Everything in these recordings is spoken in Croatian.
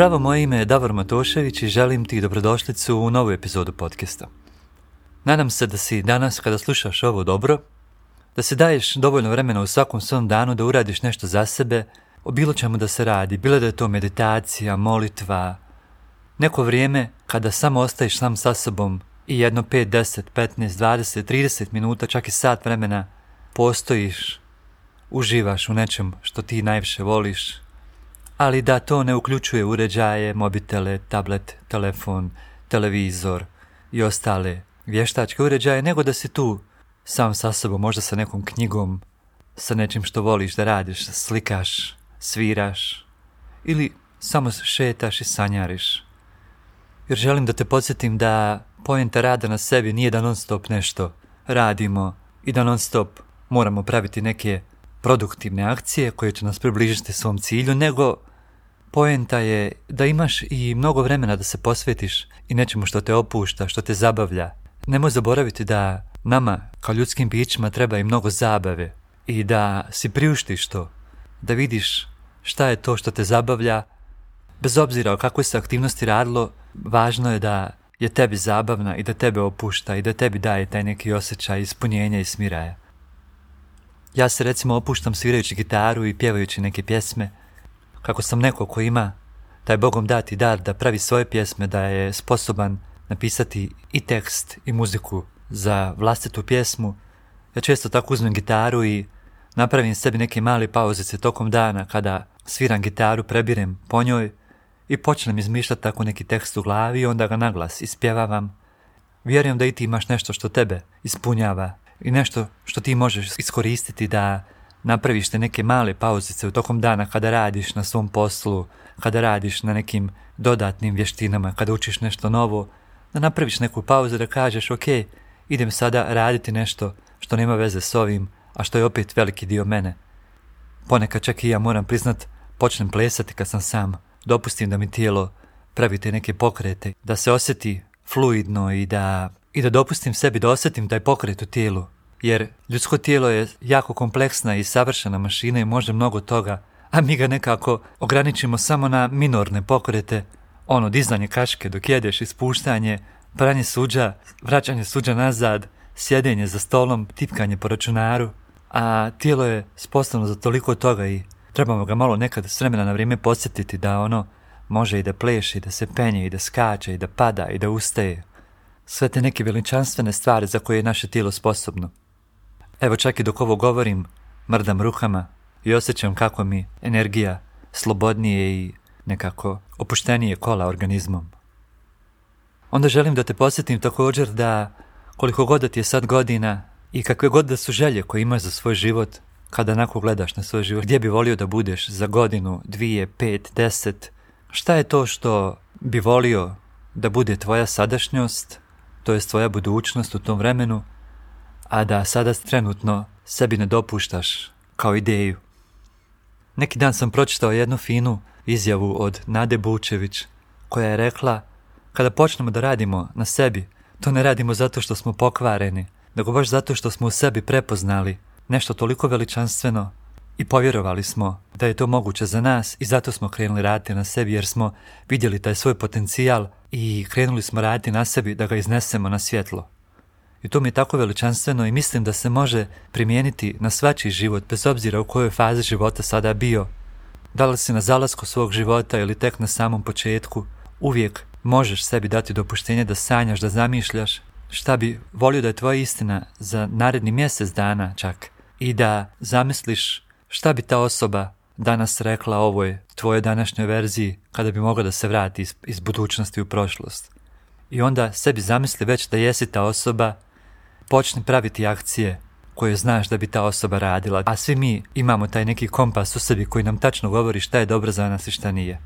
Zdravo, moje ime je Davor Matošević i želim ti dobrodošlicu u novu epizodu podcasta. Nadam se da si danas kada slušaš ovo dobro, da si daješ dovoljno vremena u svakom svom danu da uradiš nešto za sebe, o bilo čemu da se radi, bilo da je to meditacija, molitva, neko vrijeme kada samo ostaješ sam sa sobom i jedno 5, 10, 15, 20, 30 minuta, čak i sat vremena postojiš, uživaš u nečem što ti najviše voliš, ali da to ne uključuje uređaje, mobitele, tablet, telefon, televizor i ostale vještačke uređaje, nego da si tu sam sa sobom, možda sa nekom knjigom, sa nečim što voliš da radiš, slikaš, sviraš ili samo šetaš i sanjariš. Jer želim da te podsjetim da poenta rada na sebi nije da non stop nešto radimo i da non stop moramo praviti neke produktivne akcije koje će nas približiti svom cilju, nego poenta je da imaš i mnogo vremena da se posvetiš i nečemu što te opušta, što te zabavlja. Nemoj zaboraviti da nama, kao ljudskim bićima, treba i mnogo zabave i da si priuštiš to, da vidiš šta je to što te zabavlja, bez obzira o kakvoj se aktivnosti radilo, važno je da je tebi zabavna i da tebe opušta i da tebi daje taj neki osjećaj ispunjenja i smiraja. Ja se recimo opuštam svirajući gitaru i pjevajući neke pjesme, kako sam neko ko ima taj Bogom dati dar da pravi svoje pjesme, da je sposoban napisati i tekst i muziku za vlastitu pjesmu. Ja često tako uzmem gitaru i napravim sebi neke male pauzice tokom dana kada sviram gitaru, prebirem po njoj i počnem izmišljati tako neki tekst u glavi i onda ga naglas ispjevavam. Vjerujem da i ti imaš nešto što tebe ispunjava i nešto što ti možeš iskoristiti da napraviš te neke male pauzice u tokom dana kada radiš na svom poslu, kada radiš na nekim dodatnim vještinama, kada učiš nešto novo, da napraviš neku pauzu da kažeš ok, idem sada raditi nešto što nema veze s ovim, a što je opet veliki dio mene. Ponekad čak i ja moram priznat, počnem plesati kad sam sam, dopustim da mi tijelo pravi te neke pokrete, da se osjeti fluidno i da, i da dopustim sebi da osjetim taj pokret u tijelu, jer ljudsko tijelo je jako kompleksna i savršena mašina i može mnogo toga, a mi ga nekako ograničimo samo na minorne pokrete, ono dizanje kaške dok jedeš, ispuštanje, pranje suđa, vraćanje suđa nazad, sjedenje za stolom, tipkanje po računaru, a tijelo je sposobno za toliko toga i trebamo ga malo nekad s vremena na vrijeme podsjetiti da ono može i da pleše, i da se penje, i da skače, i da pada, i da ustaje. Sve te neke veličanstvene stvari za koje je naše tijelo sposobno. Evo čak i dok ovo govorim, mrdam ruhama i osjećam kako mi energija slobodnije i nekako opuštenije kola organizmom. Onda želim da te posjetim također da koliko god da ti je sad godina i kakve god da su želje koje imaš za svoj život, kada onako gledaš na svoj život, gdje bi volio da budeš za godinu, dvije, pet, deset, šta je to što bi volio da bude tvoja sadašnjost, to je tvoja budućnost u tom vremenu, a da sada trenutno sebi ne dopuštaš kao ideju. Neki dan sam pročitao jednu finu izjavu od Nade Bučević koja je rekla kada počnemo da radimo na sebi, to ne radimo zato što smo pokvareni, nego baš zato što smo u sebi prepoznali nešto toliko veličanstveno i povjerovali smo da je to moguće za nas i zato smo krenuli raditi na sebi jer smo vidjeli taj svoj potencijal i krenuli smo raditi na sebi da ga iznesemo na svjetlo. I to mi je tako veličanstveno i mislim da se može primijeniti na svačiji život bez obzira u kojoj fazi života sada bio. Da li si na zalasku svog života ili tek na samom početku, uvijek možeš sebi dati dopuštenje da sanjaš, da zamišljaš šta bi volio da je tvoja istina za naredni mjesec dana čak i da zamisliš šta bi ta osoba danas rekla ovoj tvojoj današnjoj verziji kada bi mogla da se vrati iz, iz budućnosti u prošlost. I onda sebi zamisli već da jesi ta osoba, počni praviti akcije koje znaš da bi ta osoba radila, a svi mi imamo taj neki kompas u sebi koji nam tačno govori šta je dobro za nas i šta nije.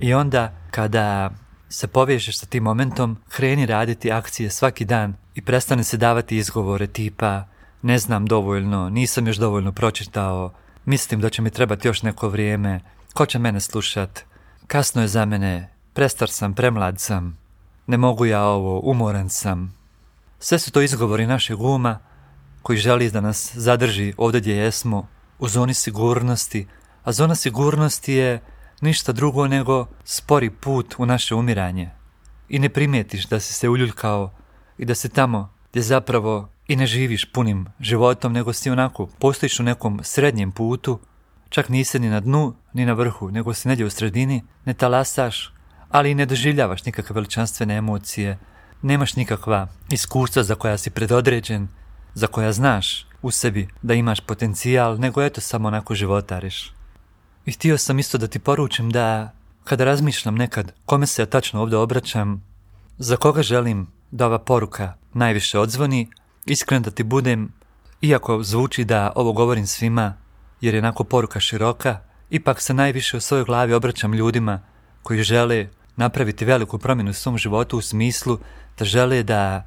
I onda kada se povežeš sa tim momentom, kreni raditi akcije svaki dan i prestane se davati izgovore tipa ne znam dovoljno, nisam još dovoljno pročitao, mislim da će mi trebati još neko vrijeme, ko će mene slušat, kasno je za mene, prestar sam, premlad sam, ne mogu ja ovo, umoran sam. Sve su to izgovori našeg uma koji želi da nas zadrži ovdje gdje jesmo, u zoni sigurnosti, a zona sigurnosti je ništa drugo nego spori put u naše umiranje. I ne primijetiš da si se uljuljkao i da si tamo gdje zapravo i ne živiš punim životom, nego si onako postojiš u nekom srednjem putu, čak nisi ni na dnu, ni na vrhu, nego si negdje u sredini, ne talasaš, ali i ne doživljavaš nikakve veličanstvene emocije, nemaš nikakva iskustva za koja si predodređen, za koja znaš u sebi da imaš potencijal, nego eto samo onako životariš. I htio sam isto da ti poručim da kada razmišljam nekad kome se ja tačno ovdje obraćam, za koga želim da ova poruka najviše odzvoni, iskren da ti budem, iako zvuči da ovo govorim svima, jer je onako poruka široka, ipak se najviše u svojoj glavi obraćam ljudima koji žele napraviti veliku promjenu u svom životu u smislu da žele da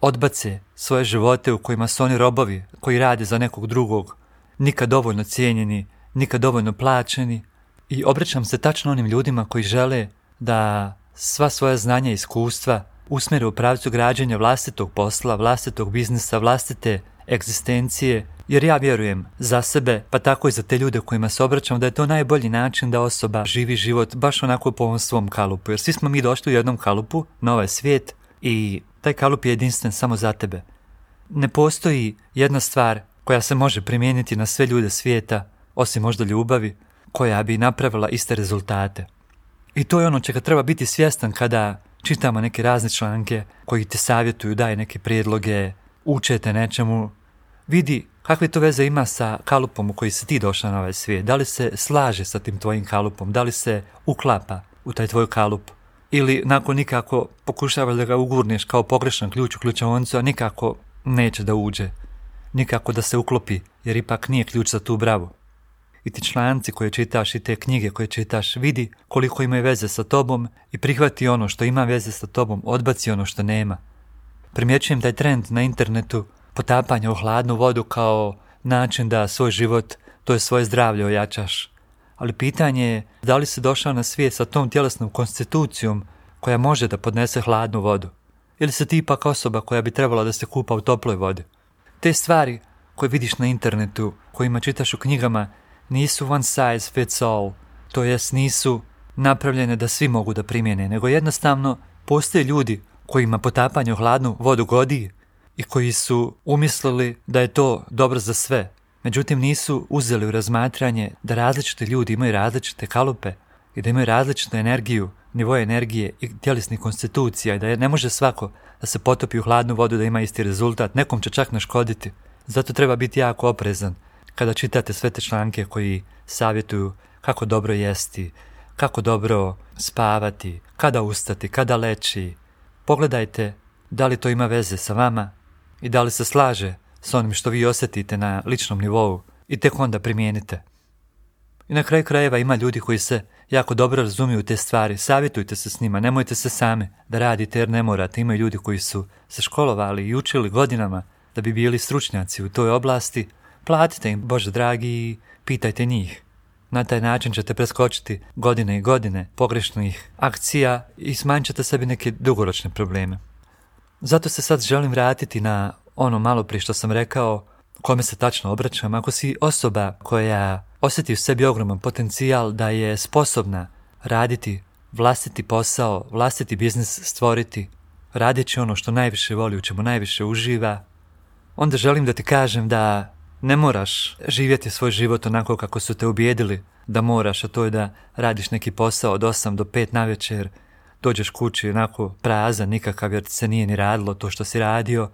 odbace svoje živote u kojima su oni robovi, koji rade za nekog drugog, nikad dovoljno cijenjeni, nikad dovoljno plaćeni. I obraćam se tačno onim ljudima koji žele da sva svoja znanja i iskustva usmjere u pravcu građenja vlastitog posla, vlastitog biznisa, vlastite egzistencije, jer ja vjerujem za sebe, pa tako i za te ljude kojima se obraćam, da je to najbolji način da osoba živi život baš onako po ovom svom kalupu. Jer svi smo mi došli u jednom kalupu na ovaj svijet i taj kalup je jedinstven samo za tebe. Ne postoji jedna stvar koja se može primijeniti na sve ljude svijeta, osim možda ljubavi, koja bi napravila iste rezultate. I to je ono čega treba biti svjestan kada čitamo neke razne članke koji te savjetuju, daje neke prijedloge, učete nečemu. Vidi kakve to veze ima sa kalupom u koji si ti došao na ovaj svijet. Da li se slaže sa tim tvojim kalupom, da li se uklapa u taj tvoj kalup. Ili nakon nikako pokušavaš da ga ugurneš kao pogrešan ključ u ključavoncu, a nikako neće da uđe. Nikako da se uklopi, jer ipak nije ključ za tu bravu i ti članci koje čitaš i te knjige koje čitaš, vidi koliko imaju veze sa tobom i prihvati ono što ima veze sa tobom, odbaci ono što nema. Primjećujem taj trend na internetu potapanja u hladnu vodu kao način da svoj život, to je svoje zdravlje ojačaš. Ali pitanje je da li si došao na svijet sa tom tjelesnom konstitucijom koja može da podnese hladnu vodu. Ili si ti ipak osoba koja bi trebala da se kupa u toploj vodi. Te stvari koje vidiš na internetu, kojima čitaš u knjigama, nisu one size fits all, to jest nisu napravljene da svi mogu da primjene, nego jednostavno postoje ljudi kojima potapanje u hladnu vodu godi i koji su umislili da je to dobro za sve. Međutim, nisu uzeli u razmatranje da različite ljudi imaju različite kalupe i da imaju različitu energiju, nivoje energije i tjelesnih konstitucija i da ne može svako da se potopi u hladnu vodu da ima isti rezultat. Nekom će čak naškoditi. Zato treba biti jako oprezan kada čitate sve te članke koji savjetuju kako dobro jesti, kako dobro spavati, kada ustati, kada leći, pogledajte da li to ima veze sa vama i da li se slaže s onim što vi osjetite na ličnom nivou i tek onda primijenite. I na kraju krajeva ima ljudi koji se jako dobro razumiju te stvari, savjetujte se s njima, nemojte se same da radite jer ne morate. Imaju ljudi koji su se školovali i učili godinama da bi bili stručnjaci u toj oblasti, Platite im, Bože dragi, pitajte njih. Na taj način ćete preskočiti godine i godine pogrešnih akcija i smanjit ćete sebi neke dugoročne probleme. Zato se sad želim vratiti na ono malo prije što sam rekao, kome se tačno obraćam. Ako si osoba koja osjeti u sebi ogroman potencijal da je sposobna raditi vlastiti posao, vlastiti biznis stvoriti, radeći ono što najviše voli, u čemu najviše uživa, onda želim da ti kažem da ne moraš živjeti svoj život onako kako su te ubijedili da moraš, a to je da radiš neki posao od 8 do 5 na večer, dođeš kući onako prazan, nikakav jer se nije ni radilo to što si radio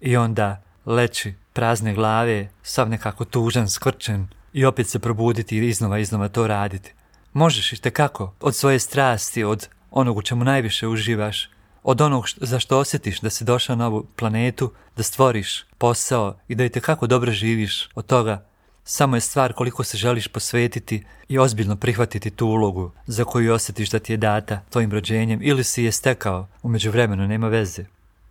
i onda leći prazne glave, sav nekako tužan, skrčen i opet se probuditi i iznova iznova to raditi. Možeš i kako od svoje strasti, od onog u čemu najviše uživaš, od onog za što osjetiš da si došao na ovu planetu, da stvoriš posao i da i kako dobro živiš od toga. Samo je stvar koliko se želiš posvetiti i ozbiljno prihvatiti tu ulogu za koju osjetiš da ti je data tvojim rođenjem ili si je stekao u međuvremenu, nema veze.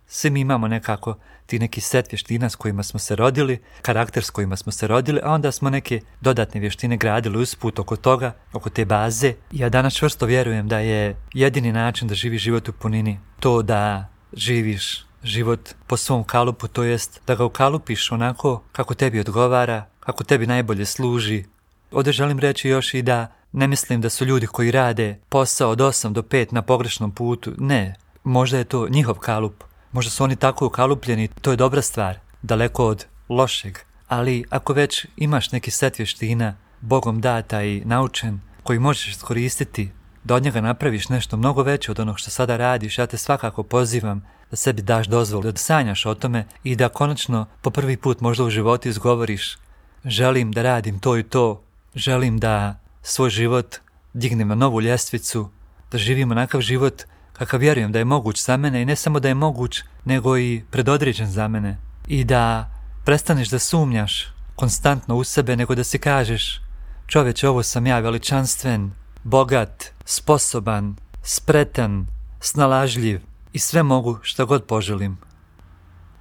Svi mi imamo nekako ti neki set vještina s kojima smo se rodili, karakter s kojima smo se rodili, a onda smo neke dodatne vještine gradili usput oko toga, oko te baze. Ja danas čvrsto vjerujem da je jedini način da živi život u punini to da živiš život po svom kalupu, to jest da ga ukalupiš onako kako tebi odgovara, kako tebi najbolje služi. Ovdje želim reći još i da Ne mislim da su ljudi koji rade posao od 8 do 5 na pogrešnom putu. Ne, možda je to njihov kalup. Možda su oni tako ukalupljeni, to je dobra stvar. Daleko od lošeg. Ali ako već imaš neki set vještina, Bogom data i naučen, koji možeš iskoristiti da od njega napraviš nešto mnogo veće od onog što sada radiš, ja te svakako pozivam da sebi daš dozvolu, da sanjaš o tome i da konačno po prvi put možda u životu izgovoriš želim da radim to i to, želim da svoj život dignem na novu ljestvicu, da živim onakav život kakav vjerujem da je moguć za mene i ne samo da je moguć, nego i predodređen za mene. I da prestaneš da sumnjaš konstantno u sebe, nego da si kažeš čovječe, ovo sam ja veličanstven, bogat, sposoban, spretan, snalažljiv i sve mogu što god poželim.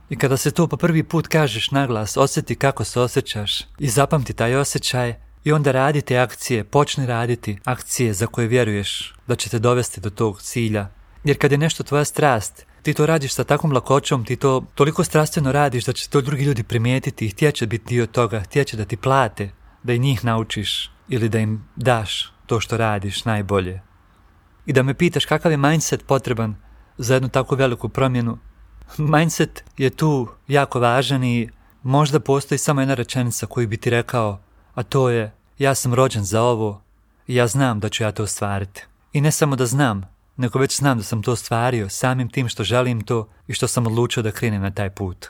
I kada se to po prvi put kažeš naglas, osjeti kako se osjećaš i zapamti taj osjećaj i onda radi te akcije, počni raditi akcije za koje vjeruješ da će te dovesti do tog cilja. Jer kad je nešto tvoja strast, ti to radiš sa takvom lakoćom, ti to toliko strastveno radiš da će to drugi ljudi primijetiti i htjeće biti dio toga, htjeće da ti plate, da i njih naučiš ili da im daš to što radiš najbolje. I da me pitaš kakav je mindset potreban za jednu takvu veliku promjenu. Mindset je tu jako važan i možda postoji samo jedna rečenica koju bi ti rekao, a to je ja sam rođen za ovo i ja znam da ću ja to ostvariti. I ne samo da znam, nego već znam da sam to ostvario samim tim što želim to i što sam odlučio da krenem na taj put.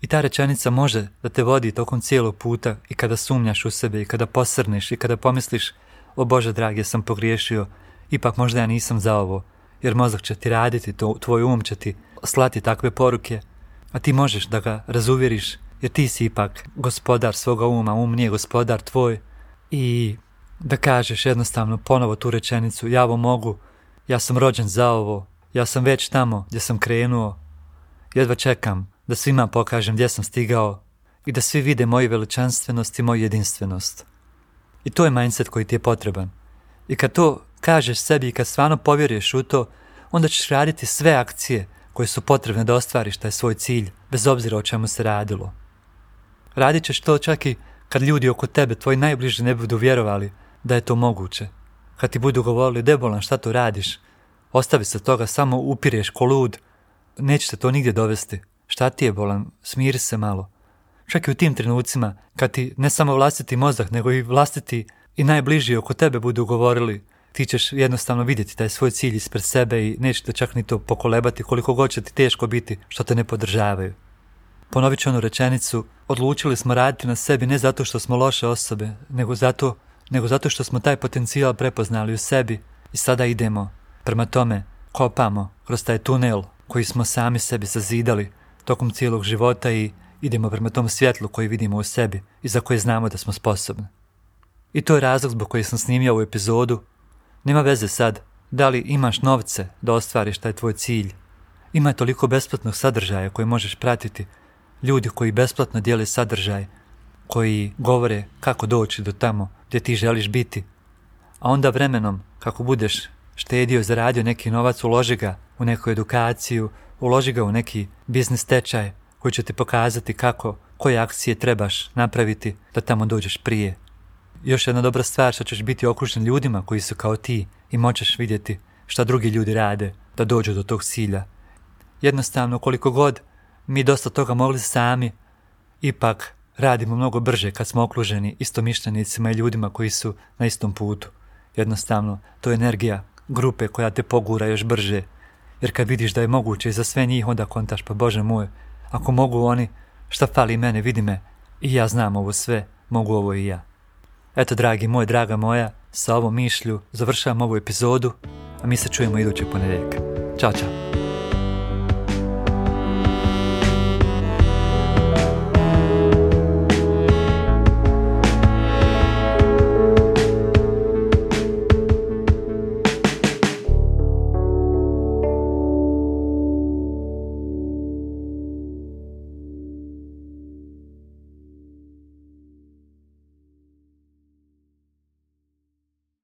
I ta rečenica može da te vodi tokom cijelog puta i kada sumnjaš u sebe i kada posrneš i kada pomisliš o Bože dragi, sam pogriješio, ipak možda ja nisam za ovo, jer mozak će ti raditi, to, tvoj um će ti slati takve poruke, a ti možeš da ga razuvjeriš, jer ti si ipak gospodar svoga uma, um nije gospodar tvoj i da kažeš jednostavno ponovo tu rečenicu, ja ovo mogu, ja sam rođen za ovo, ja sam već tamo gdje sam krenuo, jedva čekam da svima pokažem gdje sam stigao i da svi vide moju veličanstvenost i moju jedinstvenost. I to je mindset koji ti je potreban. I kad to kažeš sebi i kad stvarno povjeruješ u to, onda ćeš raditi sve akcije koje su potrebne da ostvariš taj svoj cilj, bez obzira o čemu se radilo. Radit ćeš to čak i kad ljudi oko tebe, tvoji najbliži, ne budu vjerovali da je to moguće. Kad ti budu govorili, debolan, šta tu radiš? Ostavi se toga, samo upireš ko lud. Neće te to nigdje dovesti. Šta ti je bolan? Smiri se malo. Čak i u tim trenucima, kad ti ne samo vlastiti mozak, nego i vlastiti i najbliži oko tebe budu govorili, ti ćeš jednostavno vidjeti taj svoj cilj ispred sebe i nećete čak ni to pokolebati koliko god će ti teško biti što te ne podržavaju. Ponovit ću onu rečenicu, odlučili smo raditi na sebi ne zato što smo loše osobe, nego zato, nego zato što smo taj potencijal prepoznali u sebi i sada idemo. Prema tome, kopamo kroz taj tunel koji smo sami sebi sazidali tokom cijelog života i idemo prema tom svjetlu koji vidimo u sebi i za koje znamo da smo sposobni. I to je razlog zbog koji sam snimio ovu epizodu. Nema veze sad da li imaš novce da ostvariš taj tvoj cilj. Ima toliko besplatnog sadržaja koji možeš pratiti. Ljudi koji besplatno dijele sadržaj, koji govore kako doći do tamo gdje ti želiš biti. A onda vremenom, kako budeš štedio, zaradio neki novac, uloži ga u neku edukaciju, uloži ga u neki biznis tečaj, koji će ti pokazati kako, koje akcije trebaš napraviti da tamo dođeš prije. Još jedna dobra stvar što ćeš biti okružen ljudima koji su kao ti i moćeš vidjeti šta drugi ljudi rade da dođu do tog cilja. Jednostavno, koliko god mi dosta toga mogli sami, ipak radimo mnogo brže kad smo okruženi istomišljenicima i ljudima koji su na istom putu. Jednostavno, to je energija grupe koja te pogura još brže. Jer kad vidiš da je moguće za sve njih, onda kontaš, pa Bože moj, ako mogu oni, šta fali mene, vidi me. I ja znam ovo sve, mogu ovo i ja. Eto, dragi moj, draga moja, sa ovom mišlju završavam ovu epizodu, a mi se čujemo idućeg ponedjeljka. Ćao, čao.